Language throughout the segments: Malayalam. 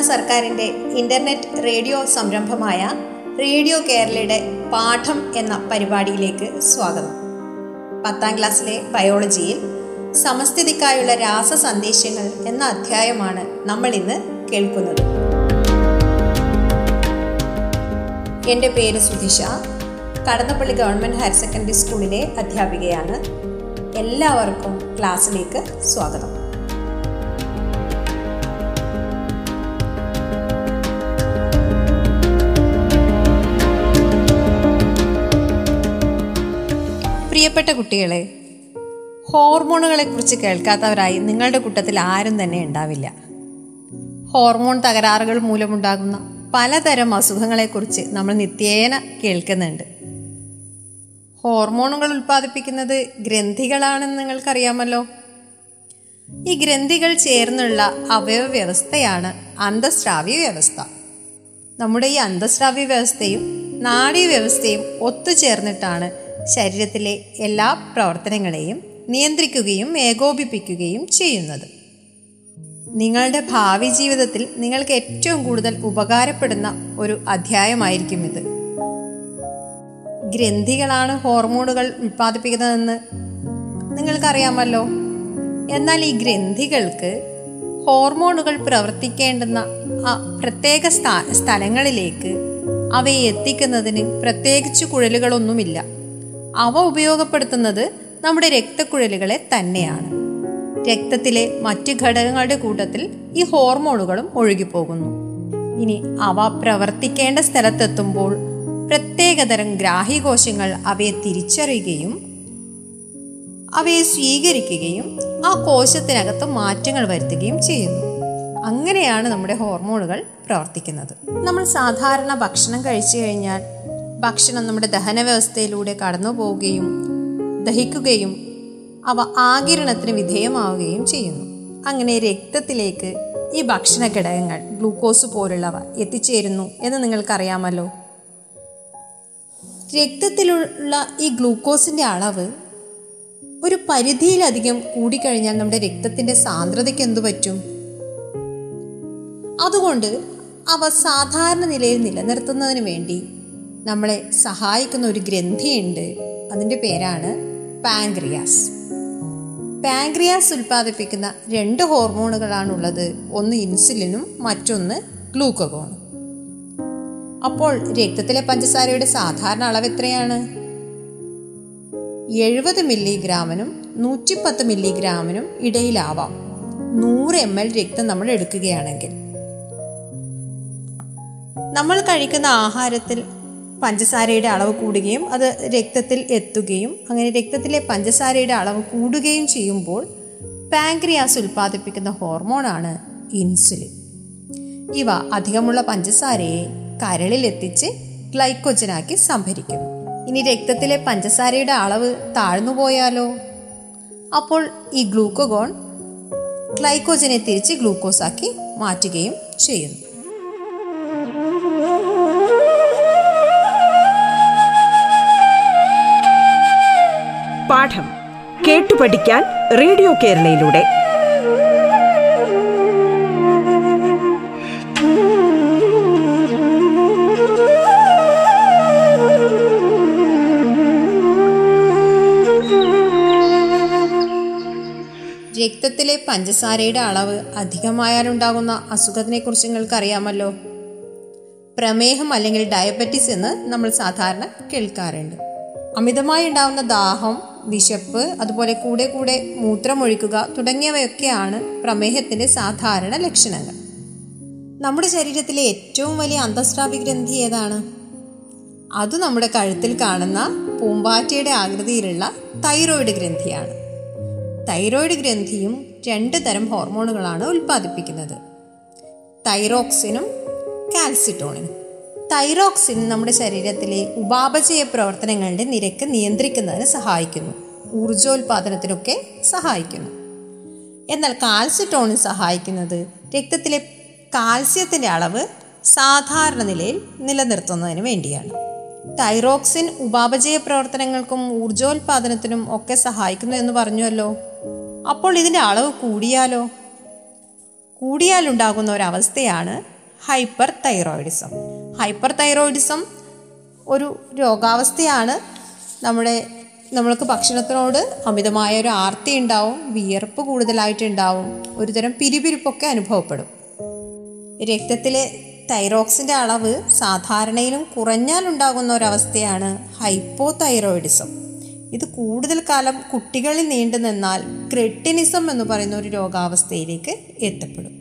സംസ്ഥാന സർക്കാരിന്റെ ഇന്റർനെറ്റ് റേഡിയോ സംരംഭമായ റേഡിയോ കേരളയുടെ പാഠം എന്ന പരിപാടിയിലേക്ക് സ്വാഗതം. പത്താം ക്ലാസ്സിലെ ബയോളജിയിൽ സമസ്ഥിതിക്കായുള്ള രാസ സന്ദേശങ്ങൾ എന്ന അധ്യായമാണ് നമ്മൾ ഇന്ന് കേൾക്കുന്നത്. എന്റെ പേര് Sudhisha. Kadannappally government higher secondary സ്കൂളിലെ അധ്യാപികയാണ്. എല്ലാവർക്കും ക്ലാസ്സിലേക്ക് സ്വാഗതം. പ്രിയപ്പെട്ട കുട്ടികളെ ഹോർമോണുകളെ കുറിച്ച് കേൾക്കാത്തവരായി നിങ്ങളുടെ കൂട്ടത്തിൽ ആരും തന്നെ ഉണ്ടാവില്ല. ഹോർമോൺ തകരാറുകൾ മൂലമുണ്ടാകുന്ന പലതരം അസുഖങ്ങളെക്കുറിച്ച് നമ്മൾ നിത്യേന കേൾക്കുന്നുണ്ട്. ഹോർമോണുകൾ ഉൽപ്പാദിപ്പിക്കുന്നത് ഗ്രന്ഥികളാണെന്ന് നിങ്ങൾക്കറിയാമല്ലോ. ഈ ഗ്രന്ഥികൾ ചേർന്നുള്ള അവയവ വ്യവസ്ഥയാണ് അന്തസ്രാവ്യ വ്യവസ്ഥ. നമ്മുടെ ഈ അന്തസ്രാവ്യ വ്യവസ്ഥയും നാഡീ വ്യവസ്ഥയും ഒത്തുചേർന്നിട്ടാണ് ശരീരത്തിലെ എല്ലാ പ്രവർത്തനങ്ങളെയും നിയന്ത്രിക്കുകയും ഏകോപിപ്പിക്കുകയും ചെയ്യുന്നത്. നിങ്ങളുടെ ഭാവി ജീവിതത്തിൽ നിങ്ങൾക്ക് ഏറ്റവും കൂടുതൽ ഉപകാരപ്പെടുന്ന ഒരു അധ്യായമായിരിക്കും ഇത്. ഗ്രന്ഥികളാണ് ഹോർമോണുകൾ ഉൽപ്പാദിപ്പിക്കുന്നതെന്ന് നിങ്ങൾക്കറിയാമല്ലോ. എന്നാൽ ഈ ഗ്രന്ഥികൾക്ക് ഹോർമോണുകൾ പ്രവർത്തിക്കേണ്ടുന്ന ആ പ്രത്യേക സ്ഥലങ്ങളിലേക്ക് അവയെ എത്തിക്കുന്നതിന് പ്രത്യേകിച്ച് കുഴലുകളൊന്നുമില്ല. അവ ഉപയോഗപ്പെടുത്തുന്നത് നമ്മുടെ രക്തക്കുഴലുകളെ തന്നെയാണ്. രക്തത്തിലെ മറ്റ് ഘടകങ്ങളുടെ കൂട്ടത്തിൽ ഈ ഹോർമോണുകളും ഒഴുകിപ്പോകുന്നു. ഇനി അവ പ്രവർത്തിക്കേണ്ട സ്ഥലത്തെത്തുമ്പോൾ പ്രത്യേകതരം ഗ്രാഹികോശങ്ങൾ അവയെ തിരിച്ചറിയുകയും അവയെ സ്വീകരിക്കുകയും ആ കോശത്തിനകത്ത് മാറ്റങ്ങൾ വരുത്തുകയും ചെയ്യുന്നു. അങ്ങനെയാണ് നമ്മുടെ ഹോർമോണുകൾ പ്രവർത്തിക്കുന്നത്. നമ്മൾ സാധാരണ ഭക്ഷണം കഴിച്ചു കഴിഞ്ഞാൽ ഭക്ഷണം നമ്മുടെ ദഹന വ്യവസ്ഥയിലൂടെ കടന്നു പോവുകയും ദഹിക്കുകയും അവ ആകിരണത്തിന് വിധേയമാവുകയും ചെയ്യുന്നു. അങ്ങനെ രക്തത്തിലേക്ക് ഈ ഭക്ഷണ ഘടകങ്ങൾ ഗ്ലൂക്കോസ് പോലുള്ളവ എത്തിച്ചേരുന്നു എന്ന് നിങ്ങൾക്കറിയാമല്ലോ. രക്തത്തിലുള്ള ഈ ഗ്ലൂക്കോസിന്റെ അളവ് ഒരു പരിധിയിലധികം കൂടിക്കഴിഞ്ഞാൽ നമ്മുടെ രക്തത്തിന്റെ സാന്ദ്രതയ്ക്ക് എന്തു പറ്റും? അതുകൊണ്ട് അവ സാധാരണ നിലയിൽ നിലനിർത്തുന്നതിന് വേണ്ടി നമ്മളെ സഹായിക്കുന്ന ഒരു ഗ്രന്ഥിയുണ്ട്. അതിന്റെ പേരാണ് പാങ്ക്രിയാസ് പാങ്ക്രിയാസ് ഉൽപ്പാദിപ്പിക്കുന്ന രണ്ട് ഹോർമോണുകളാണുള്ളത്. ഒന്ന് ഇൻസുലിനും മറ്റൊന്ന് ഗ്ലൂക്കഗോണും. അപ്പോൾ രക്തത്തിലെ പഞ്ചസാരയുടെ സാധാരണ അളവ് എത്രയാണ്? എഴുപത് മില്ലിഗ്രാമിനും നൂറ്റിപ്പത്ത് മില്ലിഗ്രാമിനും ഇടയിലാവാം. നൂറ് എം എൽ രക്തം നമ്മൾ എടുക്കുകയാണെങ്കിൽ. നമ്മൾ കഴിക്കുന്ന ആഹാരത്തിൽ പഞ്ചസാരയുടെ അളവ് കൂടുകയും അത് രക്തത്തിൽ എത്തുകയും അങ്ങനെ രക്തത്തിലെ പഞ്ചസാരയുടെ അളവ് കൂടുകയും ചെയ്യുമ്പോൾ പാങ്ക്രിയാസ് ഉൽപ്പാദിപ്പിക്കുന്ന ഹോർമോണാണ് ഇൻസുലിൻ. ഇവ അധികമുള്ള പഞ്ചസാരയെ കരളിലെത്തിച്ച് ഗ്ലൈക്കോജനാക്കി സംഭരിക്കും ഇനി രക്തത്തിലെ പഞ്ചസാരയുടെ അളവ് താഴ്ന്നു പോയാലോ? അപ്പോൾ ഈ ഗ്ലൂക്കോഗോൺ ഗ്ലൈക്കോജനെ തിരിച്ച് ഗ്ലൂക്കോസാക്കി മാറ്റുകയും ചെയ്യുന്നു. പാഠം കേട്ടു പഠിക്കാൻ റേഡിയോ കേരളയിലൂടെ. രക്തത്തിലെ പഞ്ചസാരയുടെ അളവ് അധികമായാലുണ്ടാകുന്ന നിങ്ങൾക്ക് അറിയാമല്ലോ പ്രമേഹം അല്ലെങ്കിൽ ഡയബറ്റിസ് എന്ന് നമ്മൾ സാധാരണ കേൾക്കാറുണ്ട്. അമിതമായി ഉണ്ടാകുന്ന ദാഹം വിശപ്പ് അതുപോലെ കൂടെ കൂടെ മൂത്രമൊഴിക്കുക തുടങ്ങിയവയൊക്കെയാണ് പ്രമേഹത്തിന്റെ സാധാരണ ലക്ഷണങ്ങൾ. നമ്മുടെ ശരീരത്തിലെ ഏറ്റവും വലിയ അന്തസ്രാവി ഗ്രന്ഥി ഏതാണ്? അത് നമ്മുടെ കഴുത്തിൽ കാണുന്ന പൂമ്പാറ്റയുടെ ആകൃതിയിലുള്ള തൈറോയിഡ് ഗ്രന്ഥിയാണ്. തൈറോയിഡ് ഗ്രന്ഥിയും രണ്ട് തരം ഹോർമോണുകളാണ് ഉൽപ്പാദിപ്പിക്കുന്നത്. തൈറോക്സിനും കാൽസിറ്റോണിനും. തൈറോക്സിൻ നമ്മുടെ ശരീരത്തിലെ ഉപാപചയ പ്രവർത്തനങ്ങളുടെ നിരക്ക് നിയന്ത്രിക്കുന്നതിന് സഹായിക്കുന്നു. ഊർജോൽപാദനത്തിനൊക്കെ സഹായിക്കുന്നു. എന്നാൽ കാൽസ്യറ്റോണിൻ സഹായിക്കുന്നത് രക്തത്തിലെ കാൽസ്യത്തിന്റെ അളവ് സാധാരണ നിലയിൽ നിലനിർത്തുന്നതിന് വേണ്ടിയാണ്. തൈറോക്സിൻ ഉപാപചയ പ്രവർത്തനങ്ങൾക്കും ഊർജോൽപാദനത്തിനും ഒക്കെ സഹായിക്കുന്നു എന്ന് പറഞ്ഞുവല്ലോ. അപ്പോൾ ഇതിന്റെ അളവ് കൂടിയാലോ? കൂടിയാലുണ്ടാകുന്ന ഒരവസ്ഥയാണ് ഹൈപ്പർ തൈറോയിഡിസം ഹൈപ്പർ തൈറോയിഡിസം ഒരു രോഗാവസ്ഥയാണ്. നമ്മുടെ നമ്മൾക്ക് ഭക്ഷണത്തിനോട് അമിതമായ ഒരു ആർത്തി ഉണ്ടാവും വിയർപ്പ് കൂടുതലായിട്ടുണ്ടാവും ഒരുതരം പിരിപിരിപ്പൊക്കെ അനുഭവപ്പെടും. രക്തത്തിലെ തൈറോക്സിന്റെ അളവ് സാധാരണയിലും കുറഞ്ഞാലുണ്ടാകുന്ന ഒരവസ്ഥയാണ് ഹൈപ്പോ തൈറോയിഡിസം ഇത് കൂടുതൽ കാലം കുട്ടികളിൽ നീണ്ടു നിന്നാൽ ക്രെട്ടിനിസം എന്ന് പറയുന്ന ഒരു രോഗാവസ്ഥയിലേക്ക് എത്തപ്പെടും.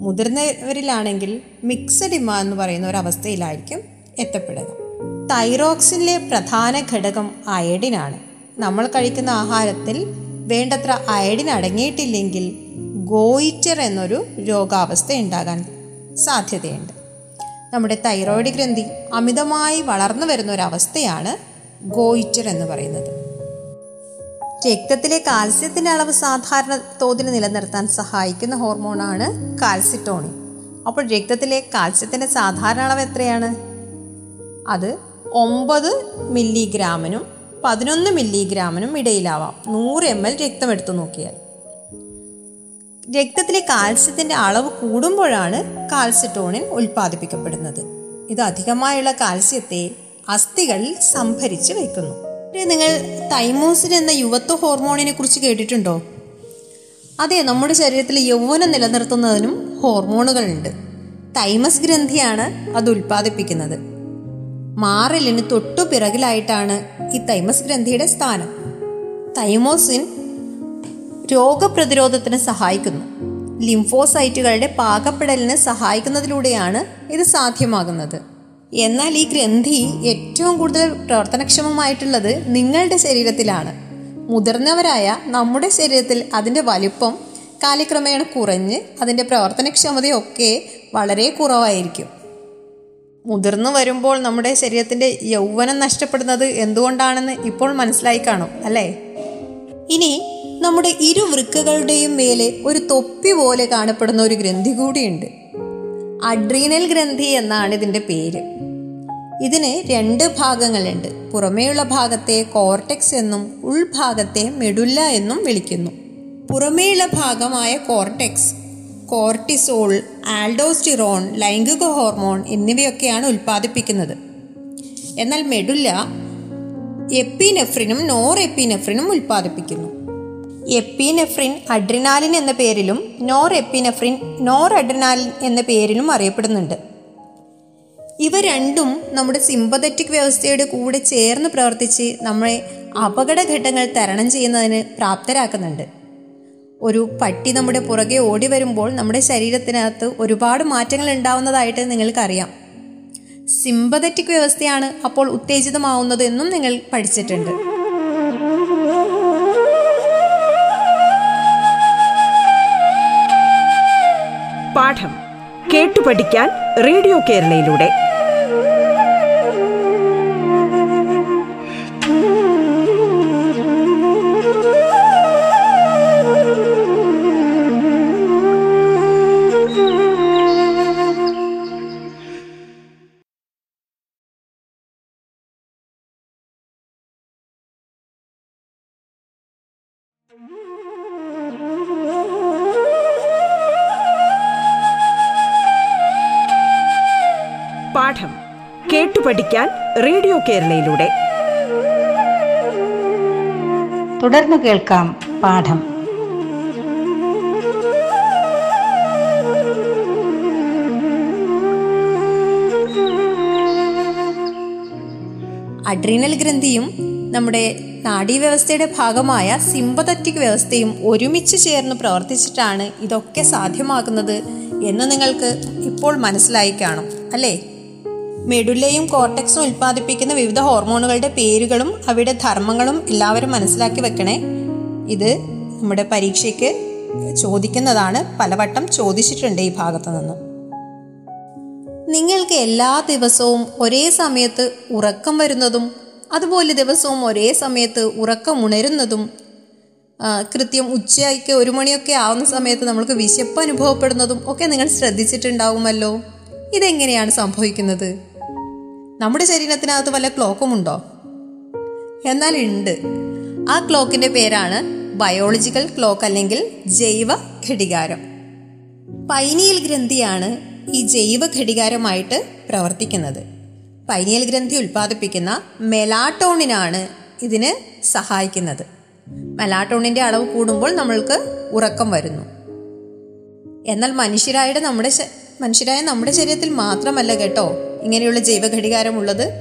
മുതിർന്നവരിലാണെങ്കിൽ മിക്സഡ് ഇമ എന്ന് പറയുന്ന ഒരു അവസ്ഥയിലായിരിക്കും എത്തപ്പെടുക തൈറോക്സിനിലെ പ്രധാന ഘടകം അയഡിനാണ് നമ്മൾ കഴിക്കുന്ന ആഹാരത്തിൽ വേണ്ടത്ര അയഡിൻ അടങ്ങിയിട്ടില്ലെങ്കിൽ ഗോയിറ്റർ എന്നൊരു രോഗാവസ്ഥ ഉണ്ടാകാൻ സാധ്യതയുണ്ട്. നമ്മുടെ തൈറോയിഡ് ഗ്രന്ഥി അമിതമായി വളർന്നു വരുന്ന ഒരു അവസ്ഥയാണ് ഗോയിറ്റർ എന്ന് പറയുന്നത്. രക്തത്തിലെ കാൽസ്യത്തിന്റെ അളവ് സാധാരണ തോതിൽ നിലനിർത്താൻ സഹായിക്കുന്ന ഹോർമോണാണ് കാൽസിറ്റോണിൻ അപ്പോൾ രക്തത്തിലെ കാൽസ്യത്തിന്റെ സാധാരണ അളവ് എത്രയാണ്? അത് ഒമ്പത് മില്ലിഗ്രാമിനും പതിനൊന്ന് മില്ലിഗ്രാമിനും ഇടയിലാവാം. നൂറ് എം എൽ രക്തം എടുത്തു നോക്കിയാൽ. രക്തത്തിലെ കാൽസ്യത്തിന്റെ അളവ് കൂടുമ്പോഴാണ് കാൽസ്യറ്റോണിൻ ഉൽപ്പാദിപ്പിക്കപ്പെടുന്നത്. ഇത് അധികമായുള്ള കാൽസ്യത്തെ അസ്ഥികളിൽ സംഭരിച്ച് വയ്ക്കുന്നു നിങ്ങൾ തൈമോസിൻ എന്ന യുവത്വ ഹോർമോണിനെ കുറിച്ച് കേട്ടിട്ടുണ്ടോ? അതെ നമ്മുടെ ശരീരത്തിൽ യൗവനം നിലനിർത്തുന്നതിനും ഹോർമോണുകളുണ്ട്. തൈമസ് ഗ്രന്ഥിയാണ് അത് ഉൽപ്പാദിപ്പിക്കുന്നത്. മാറലിന് തൊട്ടു പിറകിലായിട്ടാണ് ഈ തൈമസ് ഗ്രന്ഥിയുടെ സ്ഥാനം. തൈമോസിൻ രോഗപ്രതിരോധത്തിന് സഹായിക്കുന്നു. ലിംഫോസൈറ്റുകളുടെ പാകപ്പെടലിന് സഹായിക്കുന്നതിലൂടെയാണ് ഇത് സാധ്യമാകുന്നത്. എന്നാൽ ഈ ഗ്രന്ഥി ഏറ്റവും കൂടുതൽ പ്രവർത്തനക്ഷമമായിട്ടുള്ളത് നിങ്ങളുടെ ശരീരത്തിലാണ്. മുതിർന്നവരായ നമ്മുടെ ശരീരത്തിൽ അതിന്റെ വലിപ്പം കാലക്രമേണ കുറഞ്ഞ് അതിന്റെ പ്രവർത്തനക്ഷമതയൊക്കെ വളരെ കുറവായിരിക്കും. മുതിർന്നു വരുമ്പോൾ നമ്മുടെ ശരീരത്തിന്റെ യൗവനം നഷ്ടപ്പെടുന്നത് എന്തുകൊണ്ടാണെന്ന് ഇപ്പോൾ മനസ്സിലായി കാണും അല്ലേ? ഇനി നമ്മുടെ ഇരു വൃക്കകളുടെയും മേലെ ഒരു തൊപ്പി പോലെ കാണപ്പെടുന്ന ഒരു ഗ്രന്ഥി കൂടിയുണ്ട്. അഡ്രീനൽ ഗ്രന്ഥി എന്നാണ് ഇതിന്റെ പേര്. ഇതിന് രണ്ട് ഭാഗങ്ങളുണ്ട്. പുറമേയുള്ള ഭാഗത്തെ കോർട്ടെക്സ് എന്നും ഉൾഭാഗത്തെ മെഡുല്ല എന്നും വിളിക്കുന്നു. പുറമേയുള്ള ഭാഗമായ കോർട്ടെക്സ് കോർട്ടിസോൾ ആൽഡോസ്റ്റിറോൺ ലൈംഗിക ഹോർമോൺ എന്നിവയൊക്കെയാണ് ഉൽപ്പാദിപ്പിക്കുന്നത്. എന്നാൽ മെഡുല്ല എപ്പിനെഫ്രിനും നോർ എപ്പിനെഫ്രിനും ഉൽപ്പാദിപ്പിക്കുന്നു. എപ്പിനെഫ്രിൻ അഡ്രിനാലിൻ എന്ന പേരിലും നോർ എപ്പിനെഫ്രിൻ നോർ അഡ്രിനാലിൻ എന്ന പേരിലും അറിയപ്പെടുന്നുണ്ട്. ഇവ രണ്ടും നമ്മുടെ സിമ്പതറ്റിക് വ്യവസ്ഥയുടെ കൂടെ ചേർന്ന് പ്രവർത്തിച്ച് നമ്മളെ അപകടഘട്ടങ്ങൾ തരണം ചെയ്യുന്നതിന് പ്രാപ്തരാക്കുന്നുണ്ട്. ഒരു പട്ടി നമ്മുടെ പുറകെ ഓടി വരുമ്പോൾ നമ്മുടെ ശരീരത്തിനകത്ത് ഒരുപാട് മാറ്റങ്ങൾ ഉണ്ടാവുന്നതായിട്ട് നിങ്ങൾക്കറിയാം. സിമ്പതറ്റിക് വ്യവസ്ഥയാണ് അപ്പോൾ ഉത്തേജിതമാവുന്നത് എന്നും നിങ്ങൾ പഠിച്ചിട്ടുണ്ട്. പാഠം കേട്ടു പഠിക്കാൻ റേഡിയോ കേരളയിലൂടെ. പാഠം കേട്ടു പഠിക്കാൻ റേഡിയോ കേരളയിലൂടെ. തുടർന്ന് കേൾക്കാം പാഠം. അഡ്രീനൽ ഗ്രന്ഥിയും നമ്മുടെ നാഡീവ്യവസ്ഥയുടെ ഭാഗമായ സിമ്പതറ്റിക് വ്യവസ്ഥയും ഒരുമിച്ച് ചേർന്ന് പ്രവർത്തിച്ചിട്ടാണ് ഇതൊക്കെ സാധ്യമാകുന്നത് എന്ന് നിങ്ങൾക്ക് ഇപ്പോൾ മനസ്സിലായി കാണും അല്ലേ? മെഡുല്ലയും കോർട്ടക്സും ഉൽപ്പാദിപ്പിക്കുന്ന വിവിധ ഹോർമോണുകളുടെ പേരുകളും അവയുടെ ധർമ്മങ്ങളും എല്ലാവരും മനസ്സിലാക്കി വെക്കണേ. ഇത് നമ്മുടെ പരീക്ഷയ്ക്ക് ചോദിക്കുന്നതാണ്. പലവട്ടം ചോദിച്ചിട്ടുണ്ട് ഈ ഭാഗത്തു നിന്ന്. നിങ്ങൾക്ക് എല്ലാ ദിവസവും ഒരേ സമയത്ത് ഉറക്കം വരുന്നതും അതുപോലെ ദിവസവും ഒരേ സമയത്ത് ഉറക്കം ഉണരുന്നതും കൃത്യം ഉച്ചയ്ക്ക് ഒരു മണിയൊക്കെ ആവുന്ന സമയത്ത് നമ്മൾക്ക് വിശപ്പ് അനുഭവപ്പെടുന്നതും ഒക്കെ നിങ്ങൾ ശ്രദ്ധിച്ചിട്ടുണ്ടാവുമല്ലോ. ഇതെങ്ങനെയാണ് സംഭവിക്കുന്നത്? നമ്മുടെ ശരീരത്തിനകത്ത് വല്ല ക്ലോക്കും ഉണ്ടോ? എന്നാൽ ഉണ്ട്. ആ ക്ലോക്കിന്റെ പേരാണ് ബയോളജിക്കൽ ക്ലോക്ക് അല്ലെങ്കിൽ ജൈവ ഘടികാരം. പൈനിയൽ ഗ്രന്ഥിയാണ് ഈ ജൈവ ഘടികാരമായിട്ട് പ്രവർത്തിക്കുന്നത്. പൈനിയൽ ഗ്രന്ഥി ഉൽപ്പാദിപ്പിക്കുന്ന മെലാട്ടോണിനാണ് ഇതിന് സഹായിക്കുന്നത്. മെലാട്ടോണിന്റെ അളവ് കൂടുമ്പോൾ നമ്മൾക്ക് ഉറക്കം വരുന്നു. എന്നാൽ മനുഷ്യരായിട്ട് നമ്മുടെ മനുഷ്യരായ നമ്മുടെ ശരീരത്തിൽ മാത്രമല്ല കേട്ടോ ഇങ്ങനെയുള്ള ജൈവഘടികാരമുള്ളത്.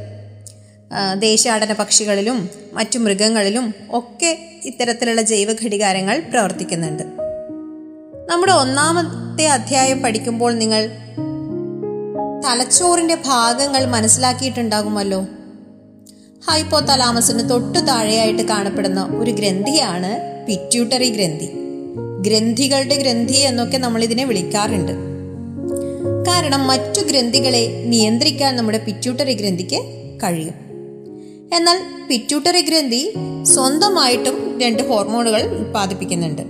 ദേശാടന പക്ഷികളിലും മറ്റു മൃഗങ്ങളിലും ഒക്കെ ഇത്തരത്തിലുള്ള ജൈവഘടികാരങ്ങൾ പ്രവർത്തിക്കുന്നുണ്ട്. നമ്മുടെ ഒന്നാമത്തെ അധ്യായം പഠിക്കുമ്പോൾ നിങ്ങൾ തലച്ചോറിന്റെ ഭാഗങ്ങൾ മനസ്സിലാക്കിയിട്ടുണ്ടാകുമല്ലോ. ഹൈപ്പോ തലാമസിന് തൊട്ടു താഴെയായിട്ട് കാണപ്പെടുന്ന ഒരു ഗ്രന്ഥിയാണ് പിറ്റ്യൂട്ടറി ഗ്രന്ഥി. ഗ്രന്ഥികളുടെ ഗ്രന്ഥി എന്നൊക്കെ നമ്മൾ ഇതിനെ വിളിക്കാറുണ്ട്. കാരണം മറ്റു ഗ്രന്ഥികളെ നിയന്ത്രിക്കാൻ നമ്മുടെ പിറ്റ്യൂട്ടറി ഗ്രന്ഥിക്ക് കഴിയും. എന്നാൽ പിറ്റ്യൂട്ടറി ഗ്രന്ഥി സ്വന്തമായിട്ടും രണ്ട് ഹോർമോണുകൾ ഉൽപ്പാദിപ്പിക്കുന്നുണ്ട്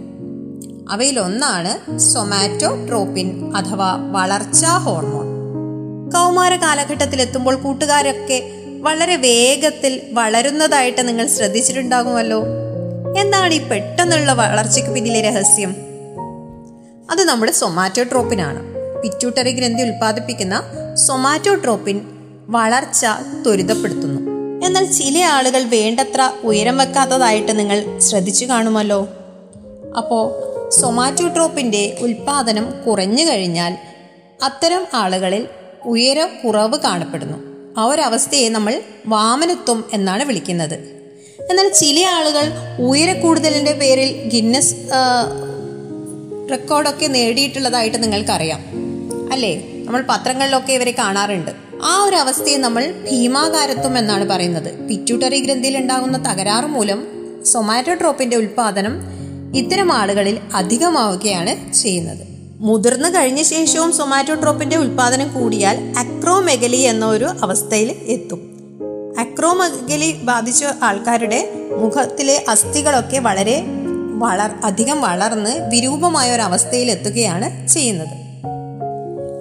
അവയിലൊന്നാണ് സൊമാറ്റോട്രോപ്പിൻ അഥവാ വളർച്ചാ ഹോർമോൺ. കൗമാര കാലഘട്ടത്തിൽ എത്തുമ്പോൾ കൂട്ടുകാരൊക്കെ വളരെ വേഗത്തിൽ വളരുന്നതായിട്ട് നിങ്ങൾ ശ്രദ്ധിച്ചിട്ടുണ്ടാകുമല്ലോ. എന്താണ് ഈ പെട്ടെന്നുള്ള വളർച്ചയ്ക്ക് പിന്നിലെ രഹസ്യം? അത് നമ്മുടെ സൊമാറ്റോട്രോപ്പിനാണ്. പിറ്റ്യൂട്ടറി ഗ്രന്ഥി ഉൽപ്പാദിപ്പിക്കുന്ന സൊമാറ്റോട്രോപ്പിൻ വളർച്ച ത്വരിതപ്പെടുത്തുന്നു. എന്നാൽ ചില ആളുകൾ വേണ്ടത്ര ഉയരം വെക്കാത്തതായിട്ട് നിങ്ങൾ ശ്രദ്ധിച്ചു കാണുമല്ലോ. അപ്പോൾ സൊമാറ്റോട്രോപ്പിന്റെ ഉൽപ്പാദനം കുറഞ്ഞു കഴിഞ്ഞാൽ അത്തരം ആളുകളിൽ ഉയരം കുറവ് കാണപ്പെടുന്നു. ആ ഒരവസ്ഥയെ നമ്മൾ വാമനത്വം എന്നാണ് വിളിക്കുന്നത്. എന്നാൽ ചില ആളുകൾ ഉയരക്കൂടുതലിന്റെ പേരിൽ ഗിന്നസ് റെക്കോർഡൊക്കെ നേടിയിട്ടുള്ളതായിട്ട് നിങ്ങൾക്കറിയാം. അല്ലേ? നമ്മൾ പത്രങ്ങളിലൊക്കെ ഇവരെ കാണാറുണ്ട്. ആ ഒരു അവസ്ഥയെ നമ്മൾ ഭീമാകാരത്വം എന്നാണ് പറയുന്നത്. പിറ്റ്യൂട്ടറി ഗ്രന്ഥിയിൽ ഉണ്ടാകുന്ന തകരാറ് മൂലം സൊമാറ്റോട്രോപ്പിന്റെ ഉൽപാദനം ഇത്തരം ആളുകളിൽ അധികമാവുകയാണ് ചെയ്യുന്നത്. മുതിർന്നു കഴിഞ്ഞ ശേഷവും സൊമാറ്റോട്രോപ്പിന്റെ ഉൽപാദനം കൂടിയാൽ അക്രോമെഗലി എന്ന ഒരു അവസ്ഥയിൽ എത്തും. അക്രോമെഗലി ബാധിച്ച ആൾക്കാരുടെ മുഖത്തിലെ അസ്ഥികളൊക്കെ വളരെ വളർ അധികം വളർന്ന് വിരൂപമായ ഒരു അവസ്ഥയിൽ എത്തുകയാണ് ചെയ്യുന്നത്.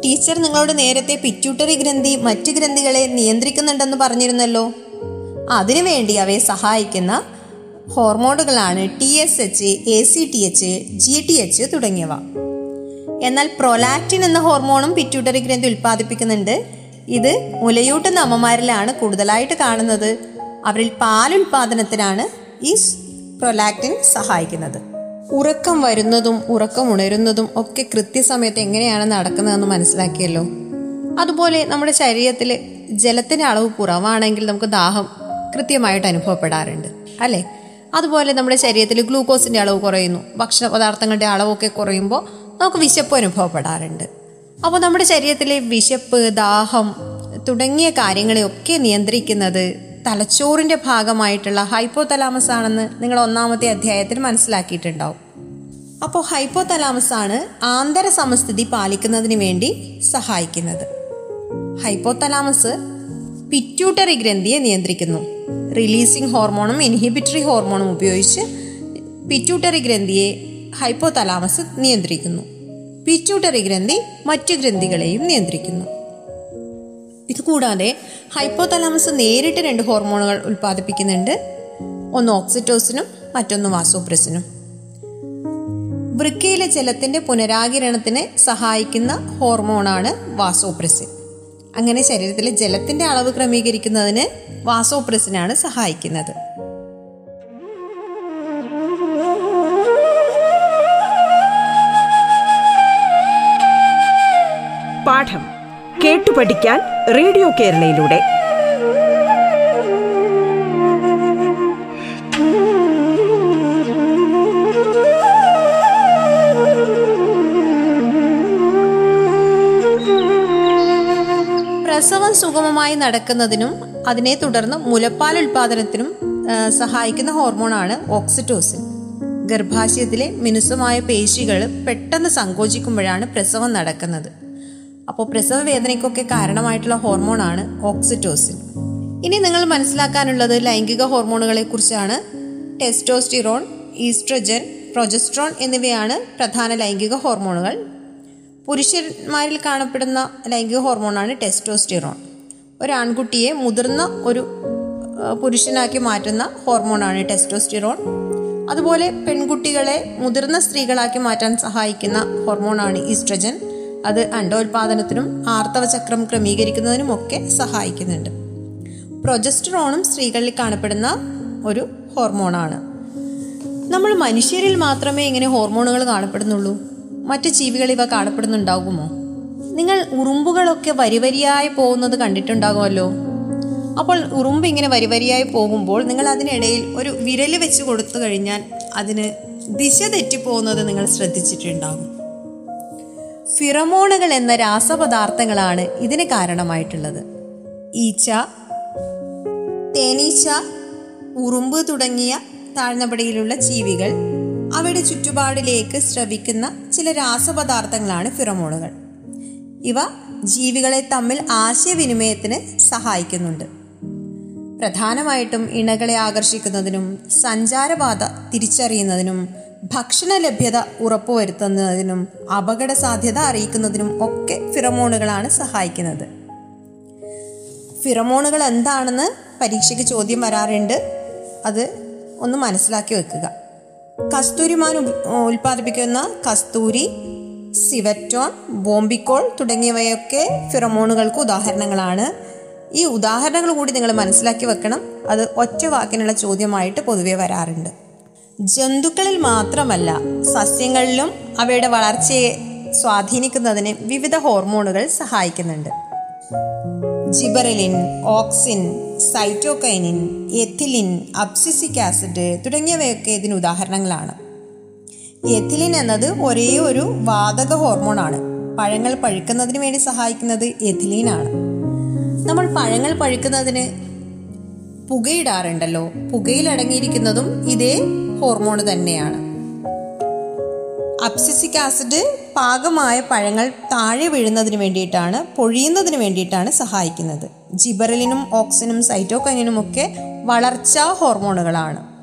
ടീച്ചർ നിങ്ങളോട് നേരത്തെ പിറ്റ്യൂട്ടറി ഗ്രന്ഥി മറ്റ് ഗ്രന്ഥികളെ നിയന്ത്രിക്കുന്നുണ്ടെന്ന് പറഞ്ഞിരുന്നല്ലോ. അതിനുവേണ്ടി അവയെ സഹായിക്കുന്ന ഹോർമോണുകളാണ് T S H A C T H G T H തുടങ്ങിയവ. എന്നാൽ പ്രൊലാക്റ്റിൻ എന്ന ഹോർമോണും പിറ്റ്യൂട്ടറി ഗ്രന്ഥി ഉൽപ്പാദിപ്പിക്കുന്നുണ്ട്. ഇത് മുലയൂട്ടുന്ന അമ്മമാരിലാണ് കൂടുതലായിട്ട് കാണുന്നത്. അവരിൽ പാലുൽപാദനത്തിനാണ് ഈ പ്രൊലാക്റ്റിൻ സഹായിക്കുന്നത്. ഉറക്കം വരുന്നതും ഉറക്കം ഉണരുന്നതും ഒക്കെ കൃത്യസമയത്ത് എങ്ങനെയാണ് നടക്കുന്നതെന്ന് മനസ്സിലാക്കിയല്ലോ. അതുപോലെ നമ്മുടെ ശരീരത്തിൽ ജലത്തിന്റെ അളവ് കുറവാണെങ്കിൽ നമുക്ക് ദാഹം കൃത്യമായിട്ട് അനുഭവപ്പെടാറുണ്ട് അല്ലേ? അതുപോലെ നമ്മുടെ ശരീരത്തിൽ ഗ്ലൂക്കോസിന്റെ അളവ് കുറയുന്നു ഭക്ഷണ പദാർത്ഥങ്ങളുടെ അളവൊക്കെ കുറയുമ്പോൾ നമുക്ക് വിശപ്പ് അനുഭവപ്പെടാറുണ്ട്. അപ്പോൾ നമ്മുടെ ശരീരത്തിലെ വിശപ്പ് ദാഹം തുടങ്ങിയ കാര്യങ്ങളെയൊക്കെ നിയന്ത്രിക്കുന്നത് തലച്ചോറിന്റെ ഭാഗമായിട്ടുള്ള ഹൈപ്പോ തലാമസ് ആണെന്ന് നിങ്ങൾ ഒന്നാമത്തെ അധ്യായത്തിൽ മനസ്സിലാക്കിയിട്ടുണ്ടാവും. അപ്പോൾ ഹൈപ്പോ തലാമസ് ആണ് ആന്തര സമസ്ഥിതി പാലിക്കുന്നതിന് വേണ്ടി സഹായിക്കുന്നത്. ഹൈപ്പോ തലാമസ് പിറ്റ്യൂട്ടറി ഗ്രന്ഥിയെ നിയന്ത്രിക്കുന്നു. റിലീസിംഗ് ഹോർമോണും ഇൻഹിബിറ്ററി ഹോർമോണും ഉപയോഗിച്ച് പിറ്റ്യൂട്ടറി ഗ്രന്ഥിയെ ഹൈപ്പോ തലാമസ് നിയന്ത്രിക്കുന്നു. പിറ്റ്യൂട്ടറി ഗ്രന്ഥി മറ്റു ഗ്രന്ഥികളെയും നിയന്ത്രിക്കുന്നു. ഇതുകൂടാതെ ഹൈപ്പോ തലാമസ് നേരിട്ട് രണ്ട് ഹോർമോണുകൾ ഉൽപ്പാദിപ്പിക്കുന്നുണ്ട്. ഒന്ന് ഓക്സിറ്റോസിനും മറ്റൊന്ന് വാസോപ്രസിനും. വൃക്കയിലെ ജലത്തിന്റെ പുനരാകിരണത്തിന് സഹായിക്കുന്ന ഹോർമോണാണ് വാസോപ്രസിൻ. അങ്ങനെ ശരീരത്തിലെ ജലത്തിന്റെ അളവ് ക്രമീകരിക്കുന്നതിന് വാസോപ്രസിനാണ് സഹായിക്കുന്നത്. പാഠം കേട്ടു പഠിക്കാൻ റേഡിയോ കേരളയിലൂടെ. പ്രസവം സുഗമമായി നടക്കുന്നതിനും അതിനെ തുടർന്ന് മുലപ്പാൽ ഉൽപാദനത്തിനും സഹായിക്കുന്ന ഹോർമോണാണ് ഓക്സിറ്റോസിൻ. ഗർഭാശയത്തിലെ മിനുസമായ പേശികൾ പെട്ടെന്ന് സങ്കോചിക്കുമ്പോഴാണ് പ്രസവം നടക്കുന്നത്. അപ്പോൾ പ്രസവ വേദനയ്ക്കൊക്കെ കാരണമായിട്ടുള്ള ഹോർമോണാണ് ഓക്സിറ്റോസിൻ. ഇനി നിങ്ങൾ മനസ്സിലാക്കാനുള്ളത് ലൈംഗിക ഹോർമോണുകളെ കുറിച്ചാണ് ടെസ്റ്റോസ്റ്റിറോൺ ഈസ്ട്രജൻ പ്രൊജസ്ട്രോൺ എന്നിവയാണ് പ്രധാന ലൈംഗിക ഹോർമോണുകൾ. പുരുഷന്മാരിൽ കാണപ്പെടുന്ന ലൈംഗിക ഹോർമോണാണ് ടെസ്റ്റോസ്റ്റിറോൺ. ഒരു ആൺകുട്ടിയെ മുതിർന്ന ഒരു പുരുഷനാക്കി മാറ്റുന്ന ഹോർമോണാണ് ടെസ്റ്റോസ്റ്റിറോൺ. അതുപോലെ പെൺകുട്ടികളെ മുതിർന്ന സ്ത്രീകളാക്കി മാറ്റാൻ സഹായിക്കുന്ന ഹോർമോണാണ് ഈസ്ട്രജൻ. അത് അണ്ടോൽപാദനത്തിനും ആർത്തവചക്രം ക്രമീകരിക്കുന്നതിനും ഒക്കെ സഹായിക്കുന്നുണ്ട്. പ്രൊജസ്ട്രോണും സ്ത്രീകളിൽ കാണപ്പെടുന്ന ഒരു ഹോർമോണാണ്. നമ്മൾ മനുഷ്യരിൽ മാത്രമേ ഇങ്ങനെ ഹോർമോണുകൾ കാണപ്പെടുന്നുള്ളൂ. മറ്റ് ജീവികൾ ഇവ കാണപ്പെടുന്നുണ്ടാകുമോ? നിങ്ങൾ ഉറുമ്പുകളൊക്കെ വരിവരിയായി പോകുന്നത് കണ്ടിട്ടുണ്ടാകുമല്ലോ. അപ്പോൾ ഉറുമ്പ് ഇങ്ങനെ വരിവരിയായി പോകുമ്പോൾ നിങ്ങൾ അതിനിടയിൽ ഒരു വിരൽ വെച്ച് കൊടുത്തു കഴിഞ്ഞാൽ അതിന് ദിശ തെറ്റിപ്പോകുന്നത് നിങ്ങൾ ശ്രദ്ധിച്ചിട്ടുണ്ടാകും. ഫിറമോണുകൾ എന്ന രാസപദാർത്ഥങ്ങളാണ് ഇതിന് കാരണമായിട്ടുള്ളത്. ഈച്ച തേനീച്ച ഉറുമ്പ് തുടങ്ങിയ താഴ്ന്നപടിയിലുള്ള ജീവികൾ അവയുടെ ചുറ്റുപാടിലേക്ക് ശ്രവിക്കുന്ന ചില രാസപദാർത്ഥങ്ങളാണ് ഫിറമോണുകൾ. ഇവ ജീവികളെ തമ്മിൽ ആശയവിനിമയത്തിന് സഹായിക്കുന്നുണ്ട്. പ്രധാനമായിട്ടും ഇണകളെ ആകർഷിക്കുന്നതിനും സഞ്ചാരപാത തിരിച്ചറിയുന്നതിനും ഭക്ഷണ ലഭ്യത ഉറപ്പുവരുത്തുന്നതിനും അപകട സാധ്യത അറിയിക്കുന്നതിനും ഒക്കെ ഫിറമോണുകളാണ് സഹായിക്കുന്നത്. ഫിറമോണുകൾ എന്താണെന്ന് പരീക്ഷയ്ക്ക് ചോദ്യം വരാറുണ്ട്. അത് ഒന്ന് മനസ്സിലാക്കി വെക്കുക. കസ്തൂരിമാൻ ഉൽ- ഉൽപ്പാദിപ്പിക്കുന്ന കസ്തൂരി സിവറ്റോൺ ബോംബിക്കോൾ തുടങ്ങിയവയൊക്കെ ഫിറമോണുകൾക്ക് ഉദാഹരണങ്ങളാണ്. ഈ ഉദാഹരണങ്ങൾ കൂടി നിങ്ങൾ മനസ്സിലാക്കി വെക്കണം. അത് ഒറ്റ വാക്കിനുള്ള ചോദ്യമായിട്ട് പൊതുവെ വരാറുണ്ട്. ജന്തുക്കളിൽ മാത്രമല്ല സസ്യങ്ങളിലും അവയുടെ വളർച്ചയെ സ്വാധീനിക്കുന്നതിന് വിവിധ ഹോർമോണുകൾ സഹായിക്കുന്നുണ്ട്. Gibberellin auxin cytokinin ethylene abscisic acid തുടങ്ങിയവയൊക്കെ ഇതിന് ഉദാഹരണങ്ങളാണ്. എഥിലിൻ എന്നത് ഒരേ ഒരു വാതക ഹോർമോണാണ്. പഴങ്ങൾ പഴുക്കുന്നതിന് വേണ്ടി സഹായിക്കുന്നത് എഥിലീനാണ് നമ്മൾ പഴങ്ങൾ പഴുക്കുന്നതിന് പുകയിടാറുണ്ടല്ലോ. പുകയിൽ അടങ്ങിയിരിക്കുന്നതും ഇതേ ഹോർമോൺ തന്നെയാണ്. അപ്സിസിക് ആസിഡ് പാകമായ പഴങ്ങൾ താഴെ വീഴുന്നതിന് വേണ്ടിയിട്ടാണ് പൊഴിയുന്നതിന് വേണ്ടിയിട്ടാണ് സഹായിക്കുന്നത്. ജിബറലിനും ഓക്സിനും സൈറ്റോകൈനിനും ഒക്കെ വളർച്ചാ ഹോർമോണുകളാണ്.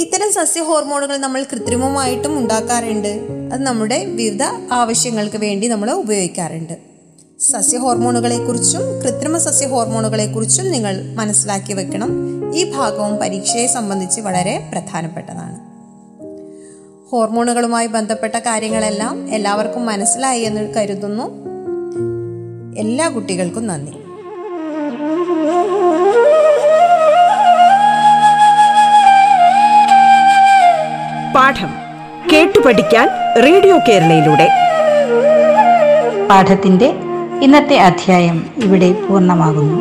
ഇത്തരം സസ്യ ഹോർമോണുകൾ നമ്മൾ കൃത്രിമമായിട്ടും ഉണ്ടാക്കാറുണ്ട്. അത് നമ്മുടെ വിവിധ ആവശ്യങ്ങൾക്ക് വേണ്ടി നമ്മൾ ഉപയോഗിക്കാറുണ്ട്. സസ്യ ഹോർമോണുകളെക്കുറിച്ചും കൃത്രിമ സസ്യ ഹോർമോണുകളെക്കുറിച്ചും നിങ്ങൾ മനസ്സിലാക്കി വെക്കണം. ഈ ഭാഗവും പരീക്ഷയെ സംബന്ധിച്ച് വളരെ പ്രധാനപ്പെട്ടതാണ്. ഹോർമോണുകളുമായി ബന്ധപ്പെട്ട കാര്യങ്ങളെല്ലാം എല്ലാവർക്കും മനസ്സിലായി എന്ന് കരുതുന്നു. എല്ലാ കുട്ടികൾക്കും നന്ദി. പാഠം കേട്ടു പഠിക്കാൻ റേഡിയോ കേരളയിലൂടെ. പാഠത്തിന്റെ ഇന്നത്തെ അധ്യായം ഇവിടെ പൂർണമാകുന്നു.